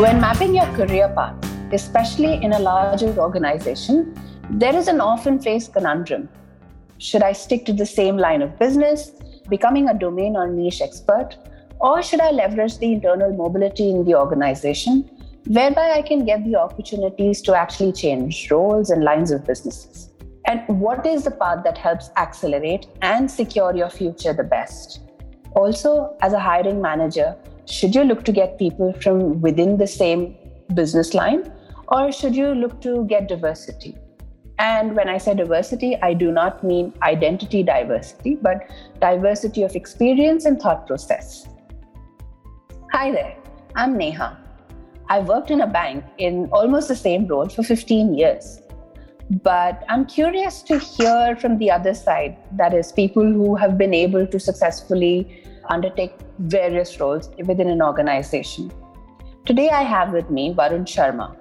When mapping your career path, especially in a larger organization, there is an often faced conundrum. Should I stick to the same line of business, becoming a domain or niche expert, or should I leverage the internal mobility in the organization, whereby I can get the opportunities to actually change roles and lines of businesses? And what is the path that helps accelerate and secure your future the best? Also, as a hiring manager, should you look to get people from within the same business line, or should you look to get diversity? And when I say diversity, I do not mean identity diversity, but diversity of experience and thought process. Hi there, I'm Neha. I worked in a bank in almost the same role for 15 years. But I'm curious to hear from the other side that is, people who have been able to successfully undertake various roles within an organization. Today, I have with me Varun Sharma.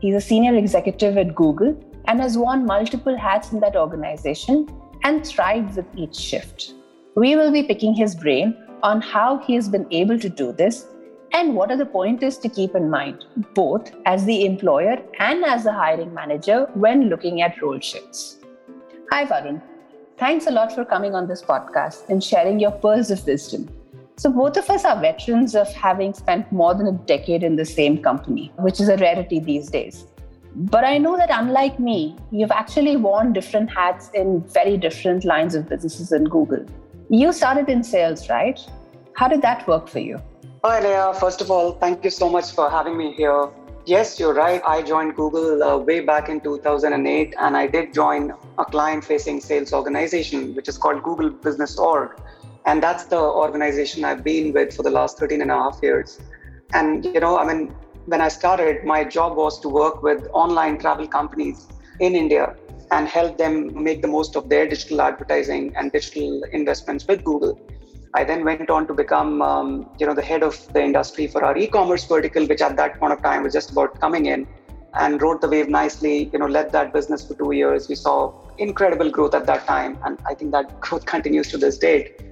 He's a senior executive at Google and has worn multiple hats in that organization and thrived with each shift. We will be picking his brain on how he has been able to do this and what are the pointers to keep in mind, both as the employer and as a hiring manager when looking at role shifts. Hi, Varun. Thanks a lot for coming on this podcast and sharing your pearls of wisdom. So, both of us are veterans of having spent more than a decade in the same company, which is a rarity these days. But I know that unlike me, you've actually worn different hats in very different lines of businesses in Google. You started in sales, right? How did that work for you? Hi, Neha. First of all, thank you so much for having me here. Yes, you're right. I joined Google uh, way back in 2008, and I did join a client facing sales organization, which is called Google Business Org. And that's the organization I've been with for the last 13 and a half years. And, you know, I mean, when I started, my job was to work with online travel companies in India and help them make the most of their digital advertising and digital investments with Google. I then went on to become, um, you know, the head of the industry for our e-commerce vertical, which at that point of time was just about coming in, and rode the wave nicely. You know, led that business for two years. We saw incredible growth at that time, and I think that growth continues to this date.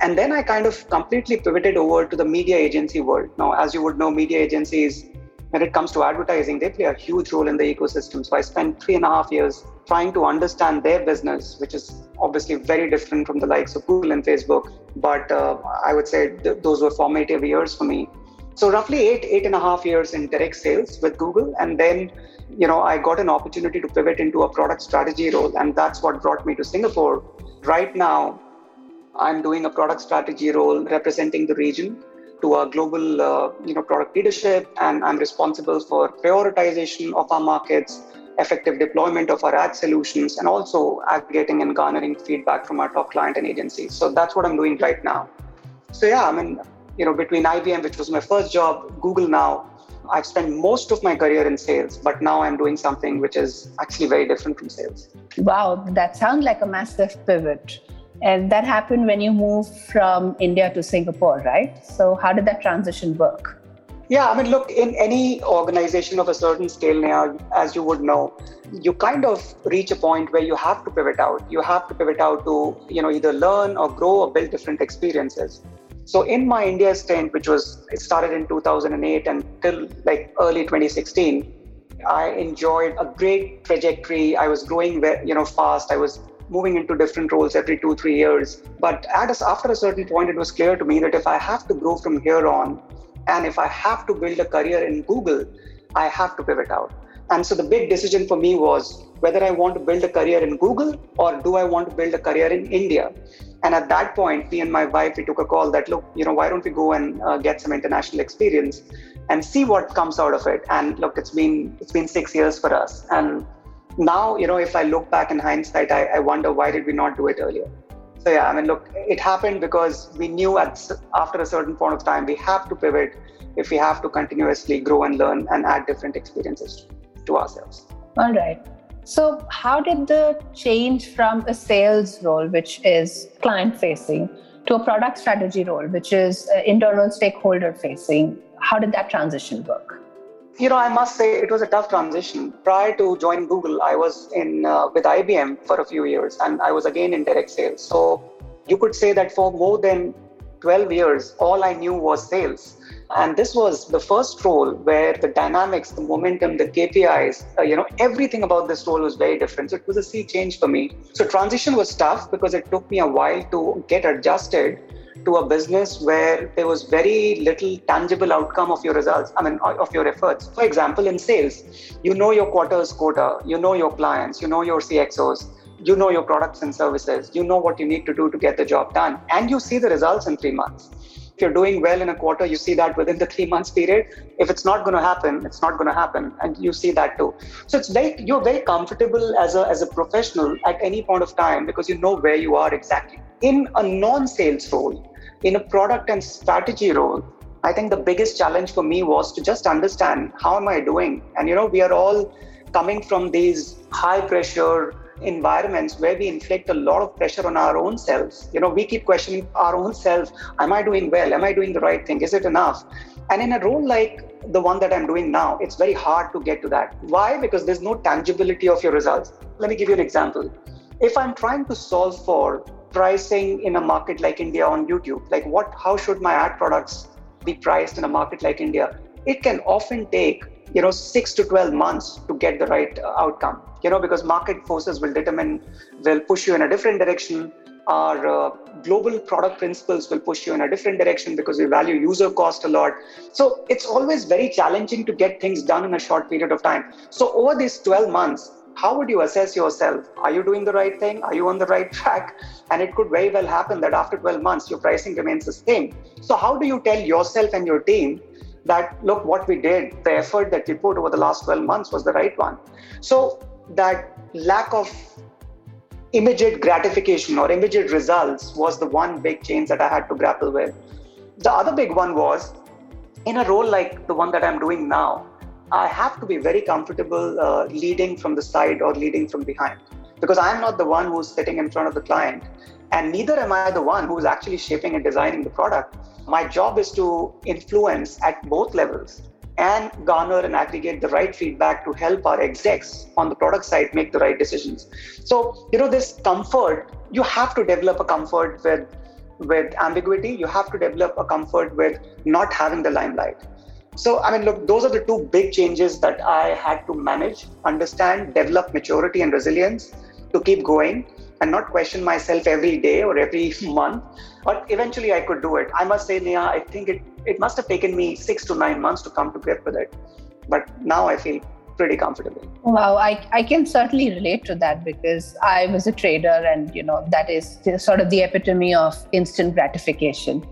And then I kind of completely pivoted over to the media agency world. Now, as you would know, media agencies when it comes to advertising, they play a huge role in the ecosystem. So I spent three and a half years trying to understand their business, which is obviously very different from the likes of Google and Facebook. But uh, I would say th- those were formative years for me. So roughly eight, eight and a half years in direct sales with Google. And then, you know, I got an opportunity to pivot into a product strategy role. And that's what brought me to Singapore. Right now, I'm doing a product strategy role representing the region to our global uh, you know product leadership and i'm responsible for prioritization of our markets effective deployment of our ad solutions and also aggregating and garnering feedback from our top client and agencies so that's what i'm doing right now. So yeah i mean you know between ibm which was my first job google now i've spent most of my career in sales but now i'm doing something which is actually very different from sales. Wow that sounds like a massive pivot and that happened when you moved from India to Singapore, right? So, how did that transition work? Yeah, I mean, look, in any organization of a certain scale now, as you would know, you kind of reach a point where you have to pivot out. You have to pivot out to, you know, either learn or grow or build different experiences. So in my India stint, which was it started in 2008 until like early 2016, I enjoyed a great trajectory. I was growing, you know, fast. I was moving into different roles every two, three years. But at a, after a certain point, it was clear to me that if I have to grow from here on, and if I have to build a career in Google, I have to pivot out. And so the big decision for me was whether I want to build a career in Google or do I want to build a career in India. And at that point, me and my wife, we took a call that, look, you know, why don't we go and uh, get some international experience and see what comes out of it. And look, it's been it's been six years for us, and now, you know, if I look back in hindsight, I, I wonder why did we not do it earlier? So yeah, I mean, look, it happened because we knew at after a certain point of time we have to pivot if we have to continuously grow and learn and add different experiences to ourselves. All right. So, how did the change from a sales role, which is client facing, to a product strategy role, which is uh, internal stakeholder facing, how did that transition work? You know, I must say it was a tough transition. Prior to joining Google, I was in uh, with IBM for a few years, and I was again in direct sales. So you could say that for more than 12 years, all I knew was sales. And this was the first role where the dynamics, the momentum, the KPIs, uh, you know, everything about this role was very different. So it was a sea change for me. So transition was tough because it took me a while to get adjusted to a business where there was very little tangible outcome of your results, I mean, of your efforts. For example, in sales, you know your quarter's quota, you know your clients, you know your CXOs, you know your products and services, you know what you need to do to get the job done, and you see the results in three months. If you're doing well in a quarter, you see that within the three months period. If it's not going to happen, it's not going to happen, and you see that too. So it's very you're very comfortable as a as a professional at any point of time because you know where you are exactly. In a non-sales role, in a product and strategy role, I think the biggest challenge for me was to just understand how am I doing, and you know we are all coming from these high pressure environments where we inflict a lot of pressure on our own selves. You know, we keep questioning our own self Am I doing well? Am I doing the right thing? Is it enough? And in a role like the one that I'm doing now, it's very hard to get to that. Why? Because there's no tangibility of your results. Let me give you an example. If I'm trying to solve for pricing in a market like India on YouTube, like what, how should my ad products be priced in a market like India? It can often take you know six to 12 months to get the right uh, outcome you know because market forces will determine will push you in a different direction. Our uh, global product principles will push you in a different direction because we value user cost a lot. So it's always very challenging to get things done in a short period of time. So over these 12 months how would you assess yourself? Are you doing the right thing? Are you on the right track? And it could very well happen that after 12 months your pricing remains the same. So how do you tell yourself and your team that look what we did the effort that we put over the last 12 months was the right one. So that lack of immediate gratification or immediate results was the one big change that i had to grapple with. The other big one was in a role like the one that i'm doing now i have to be very comfortable uh, leading from the side or leading from behind. Because i'm not the one who's sitting in front of the client and neither am i the one who's actually shaping and designing the product my job is to influence at both levels and garner and aggregate the right feedback to help our execs on the product side make the right decisions. So, you know, this comfort, you have to develop a comfort with with ambiguity, you have to develop a comfort with not having the limelight. So, I mean, look, those are the two big changes that I had to manage, understand, develop maturity and resilience to keep going and not question myself every day or every month. But eventually I could do it. I must say, Neha, I think it, it must have taken me six to nine months to come to grip with it. But now I feel pretty comfortable. Wow, I, I can certainly relate to that because I was a trader and, you know, that is sort of the epitome of instant gratification.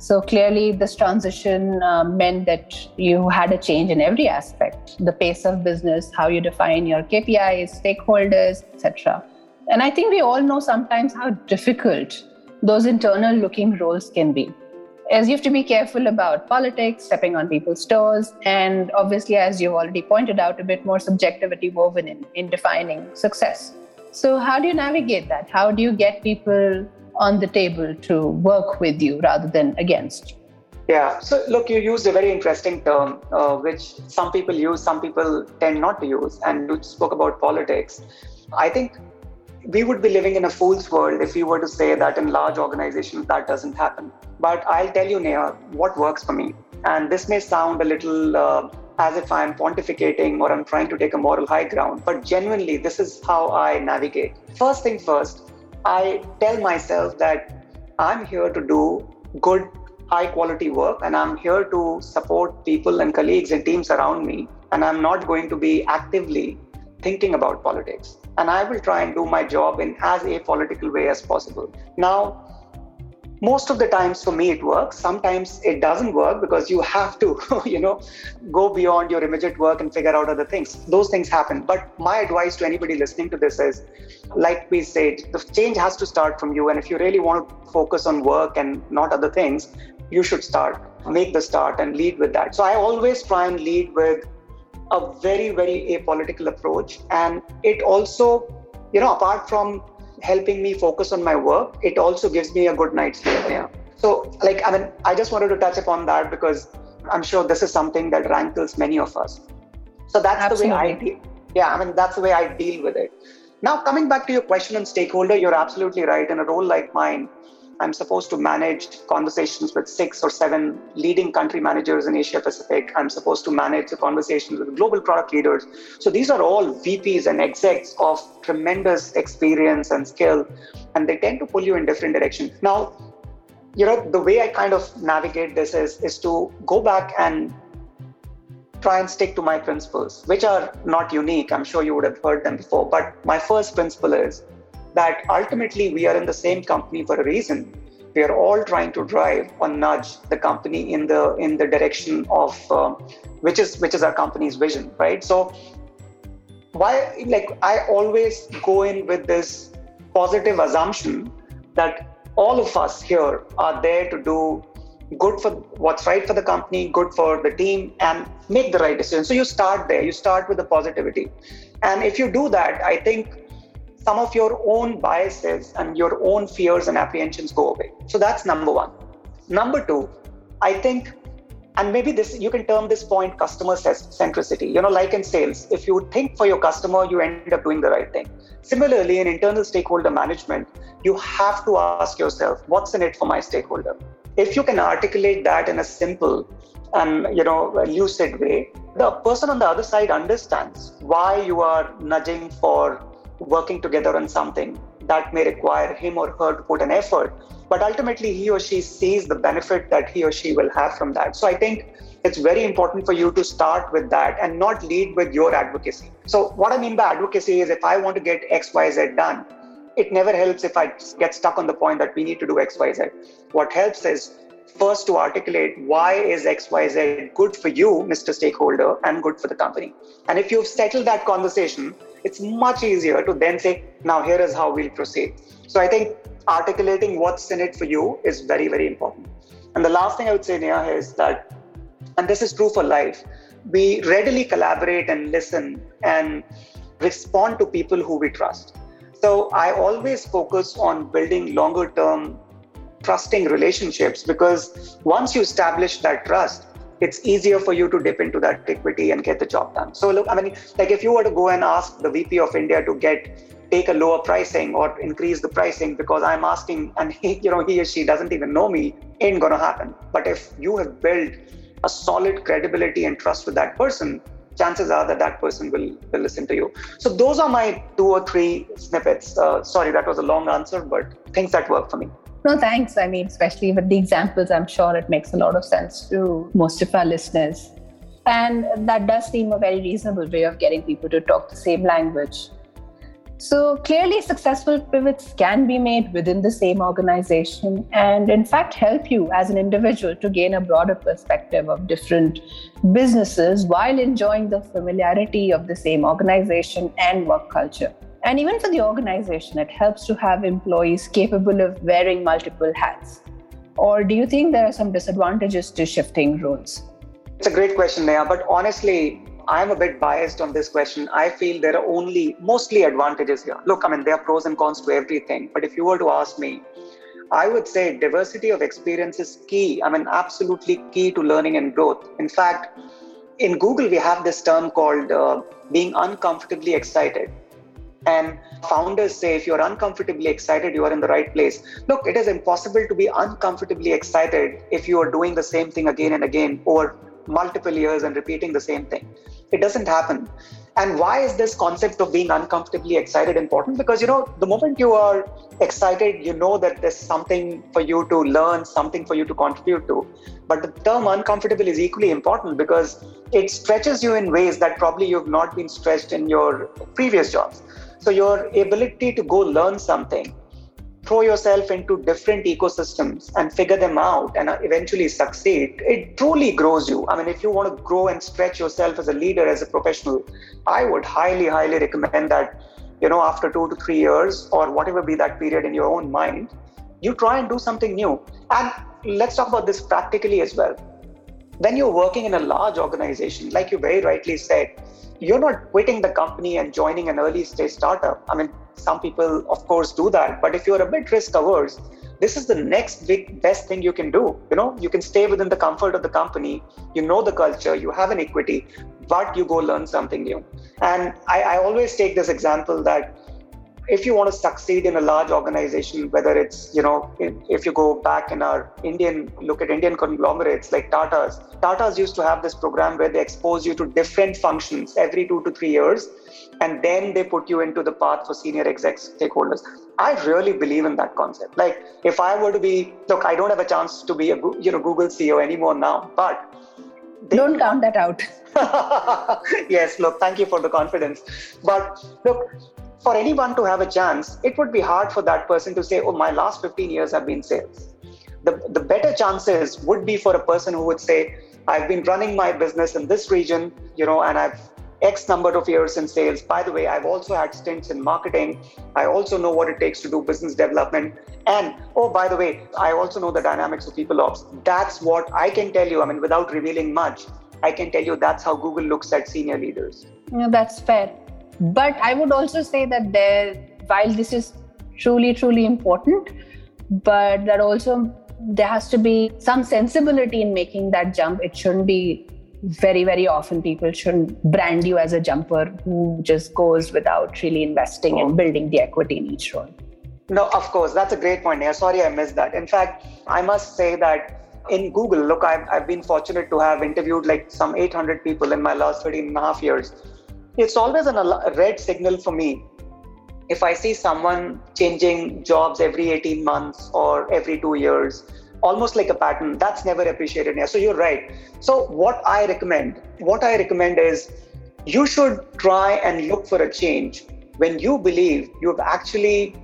So clearly, this transition uh, meant that you had a change in every aspect the pace of business, how you define your KPIs, stakeholders, etc. And I think we all know sometimes how difficult those internal looking roles can be. As you have to be careful about politics, stepping on people's toes, and obviously, as you've already pointed out, a bit more subjectivity woven in, in defining success. So, how do you navigate that? How do you get people on the table to work with you rather than against? Yeah. So, look, you used a very interesting term, uh, which some people use, some people tend not to use, and you spoke about politics. I think we would be living in a fool's world if we were to say that in large organizations that doesn't happen. But I'll tell you, Neha, what works for me. And this may sound a little uh, as if I'm pontificating or I'm trying to take a moral high ground, but genuinely, this is how I navigate. First thing first, I tell myself that I'm here to do good, high quality work, and I'm here to support people and colleagues and teams around me. And I'm not going to be actively thinking about politics. And I will try and do my job in as apolitical way as possible. Now, most of the times for me it works. Sometimes it doesn't work because you have to you know go beyond your immediate work and figure out other things. Those things happen. But my advice to anybody listening to this is like we said the change has to start from you. And if you really want to focus on work and not other things you should start. Make the start and lead with that. So i always try and lead with a very, very apolitical approach. And it also, you know, apart from helping me focus on my work, it also gives me a good night's sleep. Yeah. So, like, I mean, I just wanted to touch upon that because I'm sure this is something that rankles many of us. So that's Absolutely. the way I deal. Yeah, I mean, that's the way I deal with it. Now, coming back to your question on stakeholder, you're absolutely right. In a role like mine, I'm supposed to manage conversations with six or seven leading country managers in Asia Pacific. I'm supposed to manage the conversations with global product leaders. So these are all VPs and execs of tremendous experience and skill, and they tend to pull you in different directions. Now, you know, the way I kind of navigate this is is to go back and try and stick to my principles, which are not unique. I'm sure you would have heard them before. But my first principle is that ultimately we are in the same company for a reason. We are all trying to drive or nudge the company in the in the direction of um, which is which is our company's vision, right? So why like I always go in with this positive assumption that all of us here are there to do good for what's right for the company, good for the team, and make the right decision. So you start there, you start with the positivity. And if you do that, I think some of your own biases and your own fears and apprehensions go away. So that's number one. Number two, I think, and maybe this you can term this point customer centricity. You know, like in sales, if you think for your customer, you end up doing the right thing. Similarly, in internal stakeholder management, you have to ask yourself, what's in it for my stakeholder? if you can articulate that in a simple and you know lucid way the person on the other side understands why you are nudging for working together on something that may require him or her to put an effort but ultimately he or she sees the benefit that he or she will have from that so i think it's very important for you to start with that and not lead with your advocacy so what i mean by advocacy is if i want to get xyz done it never helps if I get stuck on the point that we need to do XYZ. What helps is first to articulate why is XYZ good for you, Mr. Stakeholder, and good for the company. And if you've settled that conversation, it's much easier to then say, now here is how we'll proceed. So I think articulating what's in it for you is very, very important. And the last thing I would say, Neha, is that, and this is true for life, we readily collaborate and listen and respond to people who we trust. So I always focus on building longer term trusting relationships because once you establish that trust, it's easier for you to dip into that equity and get the job done. So look, I mean, like if you were to go and ask the VP of India to get take a lower pricing or increase the pricing because I'm asking and he, you know, he or she doesn't even know me, ain't gonna happen. But if you have built a solid credibility and trust with that person, chances are that that person will, will listen to you. So those are my two or three snippets. Uh, sorry, that was a long answer, but things that work for me. No, thanks. I mean, especially with the examples, I'm sure it makes a lot of sense to most of our listeners. And that does seem a very reasonable way of getting people to talk the same language. So clearly, successful pivots can be made within the same organization and, in fact, help you as an individual to gain a broader perspective of different businesses while enjoying the familiarity of the same organization and work culture. And even for the organization, it helps to have employees capable of wearing multiple hats. Or do you think there are some disadvantages to shifting roles? It's a great question, Neha. But honestly, I'm a bit biased on this question. I feel there are only mostly advantages here. Look, I mean, there are pros and cons to everything. But if you were to ask me, I would say diversity of experience is key. I mean, absolutely key to learning and growth. In fact, in Google, we have this term called uh, being uncomfortably excited. And founders say if you're uncomfortably excited, you are in the right place. Look, it is impossible to be uncomfortably excited if you are doing the same thing again and again over multiple years and repeating the same thing. It doesn't happen. And why is this concept of being uncomfortably excited important? Because, you know, the moment you are excited, you know that there's something for you to learn, something for you to contribute to. But the term uncomfortable is equally important because it stretches you in ways that probably you've not been stretched in your previous jobs. So, your ability to go learn something throw yourself into different ecosystems and figure them out and eventually succeed, it truly grows you. I mean, if you want to grow and stretch yourself as a leader, as a professional, I would highly, highly recommend that, you know, after two to three years or whatever be that period in your own mind, you try and do something new. And let's talk about this practically as well. When you're working in a large organization, like you very rightly said, you're not quitting the company and joining an early stage startup. I mean, some people, of course, do that. But if you're a bit risk averse, this is the next big best thing you can do. You know, you can stay within the comfort of the company. You know the culture. You have an equity, but you go learn something new. And I, I always take this example that if you want to succeed in a large organization, whether it's, you know, if you go back in our Indian, look at Indian conglomerates like Tata's, Tata's used to have this program where they expose you to different functions every two to three years, and then they put you into the path for senior exec stakeholders. I really believe in that concept. Like, if I were to be, look, I don't have a chance to be a, you know, Google CEO anymore now, but they, don't count that out. yes, look, thank you for the confidence. But look, for anyone to have a chance, it would be hard for that person to say, oh, my last 15 years have been sales. The, the better chances would be for a person who would say, I've been running my business in this region, you know, and I've X number of years in sales. By the way, I've also had stints in marketing. I also know what it takes to do business development. And oh, by the way, I also know the dynamics of people ops. That's what I can tell you. I mean, without revealing much, I can tell you that's how Google looks at senior leaders. Yeah, that's fair. But I would also say that there, while this is truly, truly important, but that also there has to be some sensibility in making that jump. It shouldn't be very, very often people shouldn't brand you as a jumper who just goes without really investing and building the equity in each role. No, of course. That's a great point. Yeah, sorry I missed that. In fact, I must say that in Google, look, I've, I've been fortunate to have interviewed like some 800 people in my last 13 and a half years. It's always a red signal for me if I see someone changing jobs every 18 months or every two years, almost like a pattern, that's never appreciated. Yeah. So you're right. So what I recommend, what I recommend is you should try and look for a change when you believe you've actually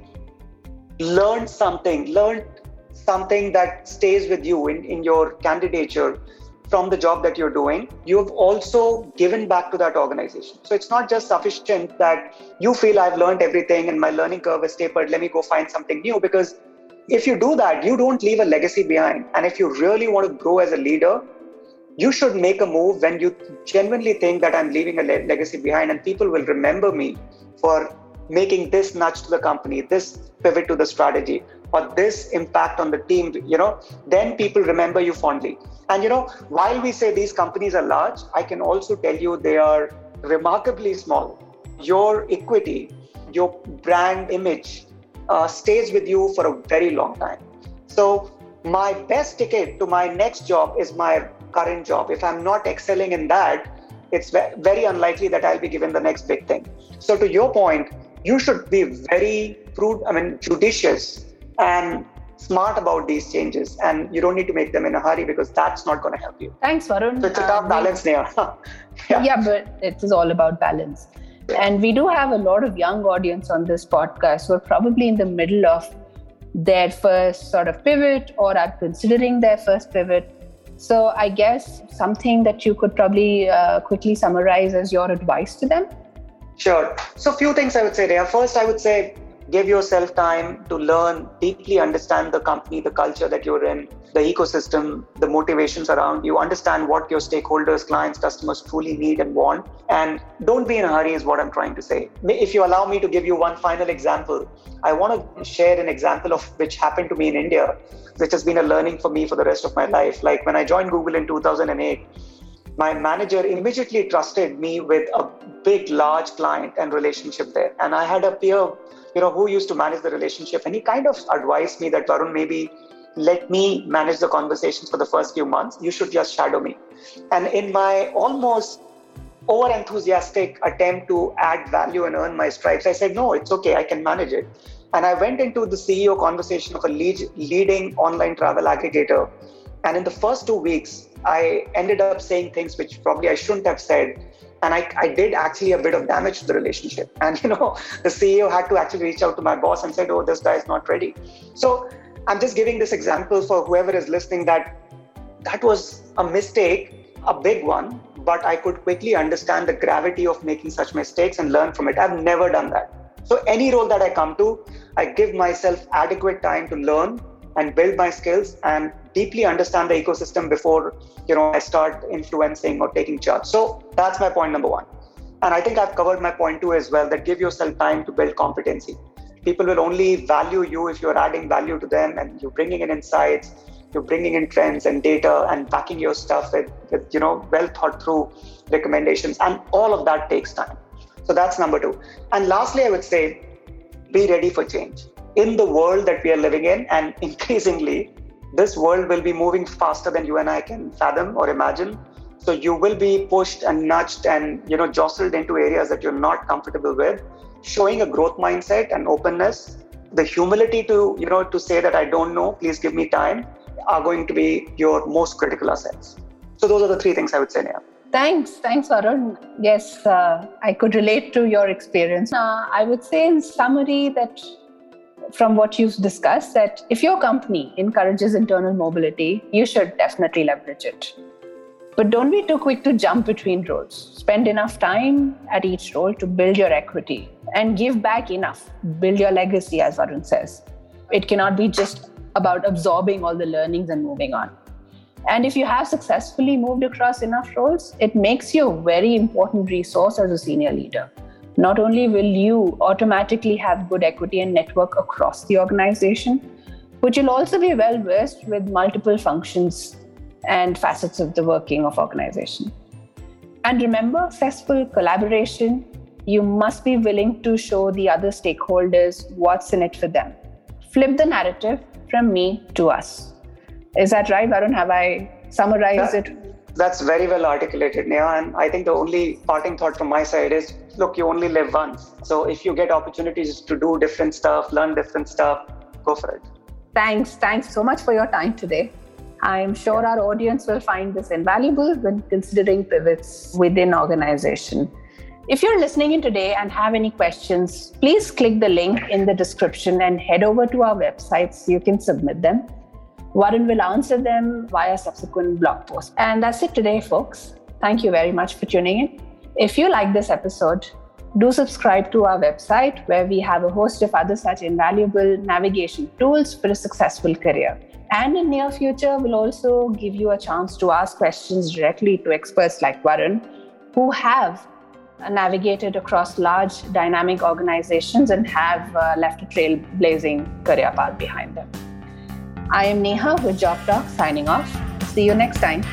learned something, learned something that stays with you in, in your candidature from the job that you're doing, you've also given back to that organization. So it's not just sufficient that you feel I've learned everything and my learning curve is tapered, let me go find something new. Because if you do that, you don't leave a legacy behind. And if you really want to grow as a leader, you should make a move when you genuinely think that I'm leaving a le- legacy behind and people will remember me for making this nudge to the company, this pivot to the strategy, or this impact on the team, you know, then people remember you fondly. And you know, while we say these companies are large, I can also tell you they are remarkably small. Your equity, your brand image uh, stays with you for a very long time. So, my best ticket to my next job is my current job. If I'm not excelling in that, it's very unlikely that I'll be given the next big thing. So, to your point, you should be very prudent, I mean, judicious and smart about these changes and you don't need to make them in a hurry because that's not going to help you. Thanks varun. So it's a tough um, balance there yeah. yeah but it is all about balance. And we do have a lot of young audience on this podcast who are probably in the middle of their first sort of pivot or are considering their first pivot. So i guess something that you could probably uh, quickly summarize as your advice to them. Sure. So a few things i would say there first i would say give yourself time to learn, deeply understand the company, the culture that you're in, the ecosystem, the motivations around you, understand what your stakeholders, clients, customers truly need and want. And don't be in a hurry, is what I'm trying to say. If you allow me to give you one final example, I want to share an example of which happened to me in India, which has been a learning for me for the rest of my life. Like when I joined Google in 2008, my manager immediately trusted me with a big, large client and relationship there. And I had a peer you know, who used to manage the relationship. And he kind of advised me that Varun, maybe let me manage the conversations for the first few months. You should just shadow me. And in my almost over enthusiastic attempt to add value and earn my stripes, I said, no, it's okay, I can manage it. And I went into the CEO conversation of a lead, leading online travel aggregator. And in the first two weeks, I ended up saying things which probably I shouldn't have said and I, I did actually a bit of damage to the relationship. And you know the ceo had to actually reach out to my boss and said oh this guy is not ready. So i'm just giving this example for whoever is listening that that was a mistake a big one but i could quickly understand the gravity of making such mistakes and learn from it. I've never done that. So any role that i come to i give myself adequate time to learn and build my skills and deeply understand the ecosystem before you know I start influencing or taking charge. So that's my point number one. And I think I've covered my point two as well that give yourself time to build competency. People will only value you if you're adding value to them and you're bringing in insights, you're bringing in trends and data and backing your stuff with, with you know well thought through recommendations and all of that takes time. So that's number two. And lastly, I would say be ready for change. In the world that we are living in, and increasingly, this world will be moving faster than you and I can fathom or imagine. So you will be pushed and nudged and you know jostled into areas that you're not comfortable with. Showing a growth mindset and openness, the humility to you know to say that I don't know, please give me time, are going to be your most critical assets. So those are the three things I would say, Neha. Thanks, thanks, Varun. Yes, uh, I could relate to your experience. Uh, I would say, in summary, that from what you've discussed, that if your company encourages internal mobility, you should definitely leverage it. But don't be too quick to jump between roles. Spend enough time at each role to build your equity and give back enough. Build your legacy, as Varun says. It cannot be just about absorbing all the learnings and moving on. And if you have successfully moved across enough roles, it makes you a very important resource as a senior leader. Not only will you automatically have good equity and network across the organization, but you'll also be well versed with multiple functions and facets of the working of organization. And remember, successful collaboration, you must be willing to show the other stakeholders what's in it for them. Flip the narrative from me to us. Is that right, Varun? Have I summarized that, it? That's very well articulated, Neha. And I think the only parting thought from my side is look, you only live once. So if you get opportunities to do different stuff, learn different stuff, go for it. Thanks. Thanks so much for your time today. I'm sure our audience will find this invaluable when considering pivots within organization. If you're listening in today and have any questions, please click the link in the description and head over to our website so you can submit them. Varun will answer them via subsequent blog posts. And that's it today, folks. Thank you very much for tuning in. If you like this episode, do subscribe to our website where we have a host of other such invaluable navigation tools for a successful career. And in near future, we'll also give you a chance to ask questions directly to experts like Varun, who have navigated across large dynamic organizations and have uh, left a trailblazing career path behind them. I am Neha with Job Talk signing off. See you next time.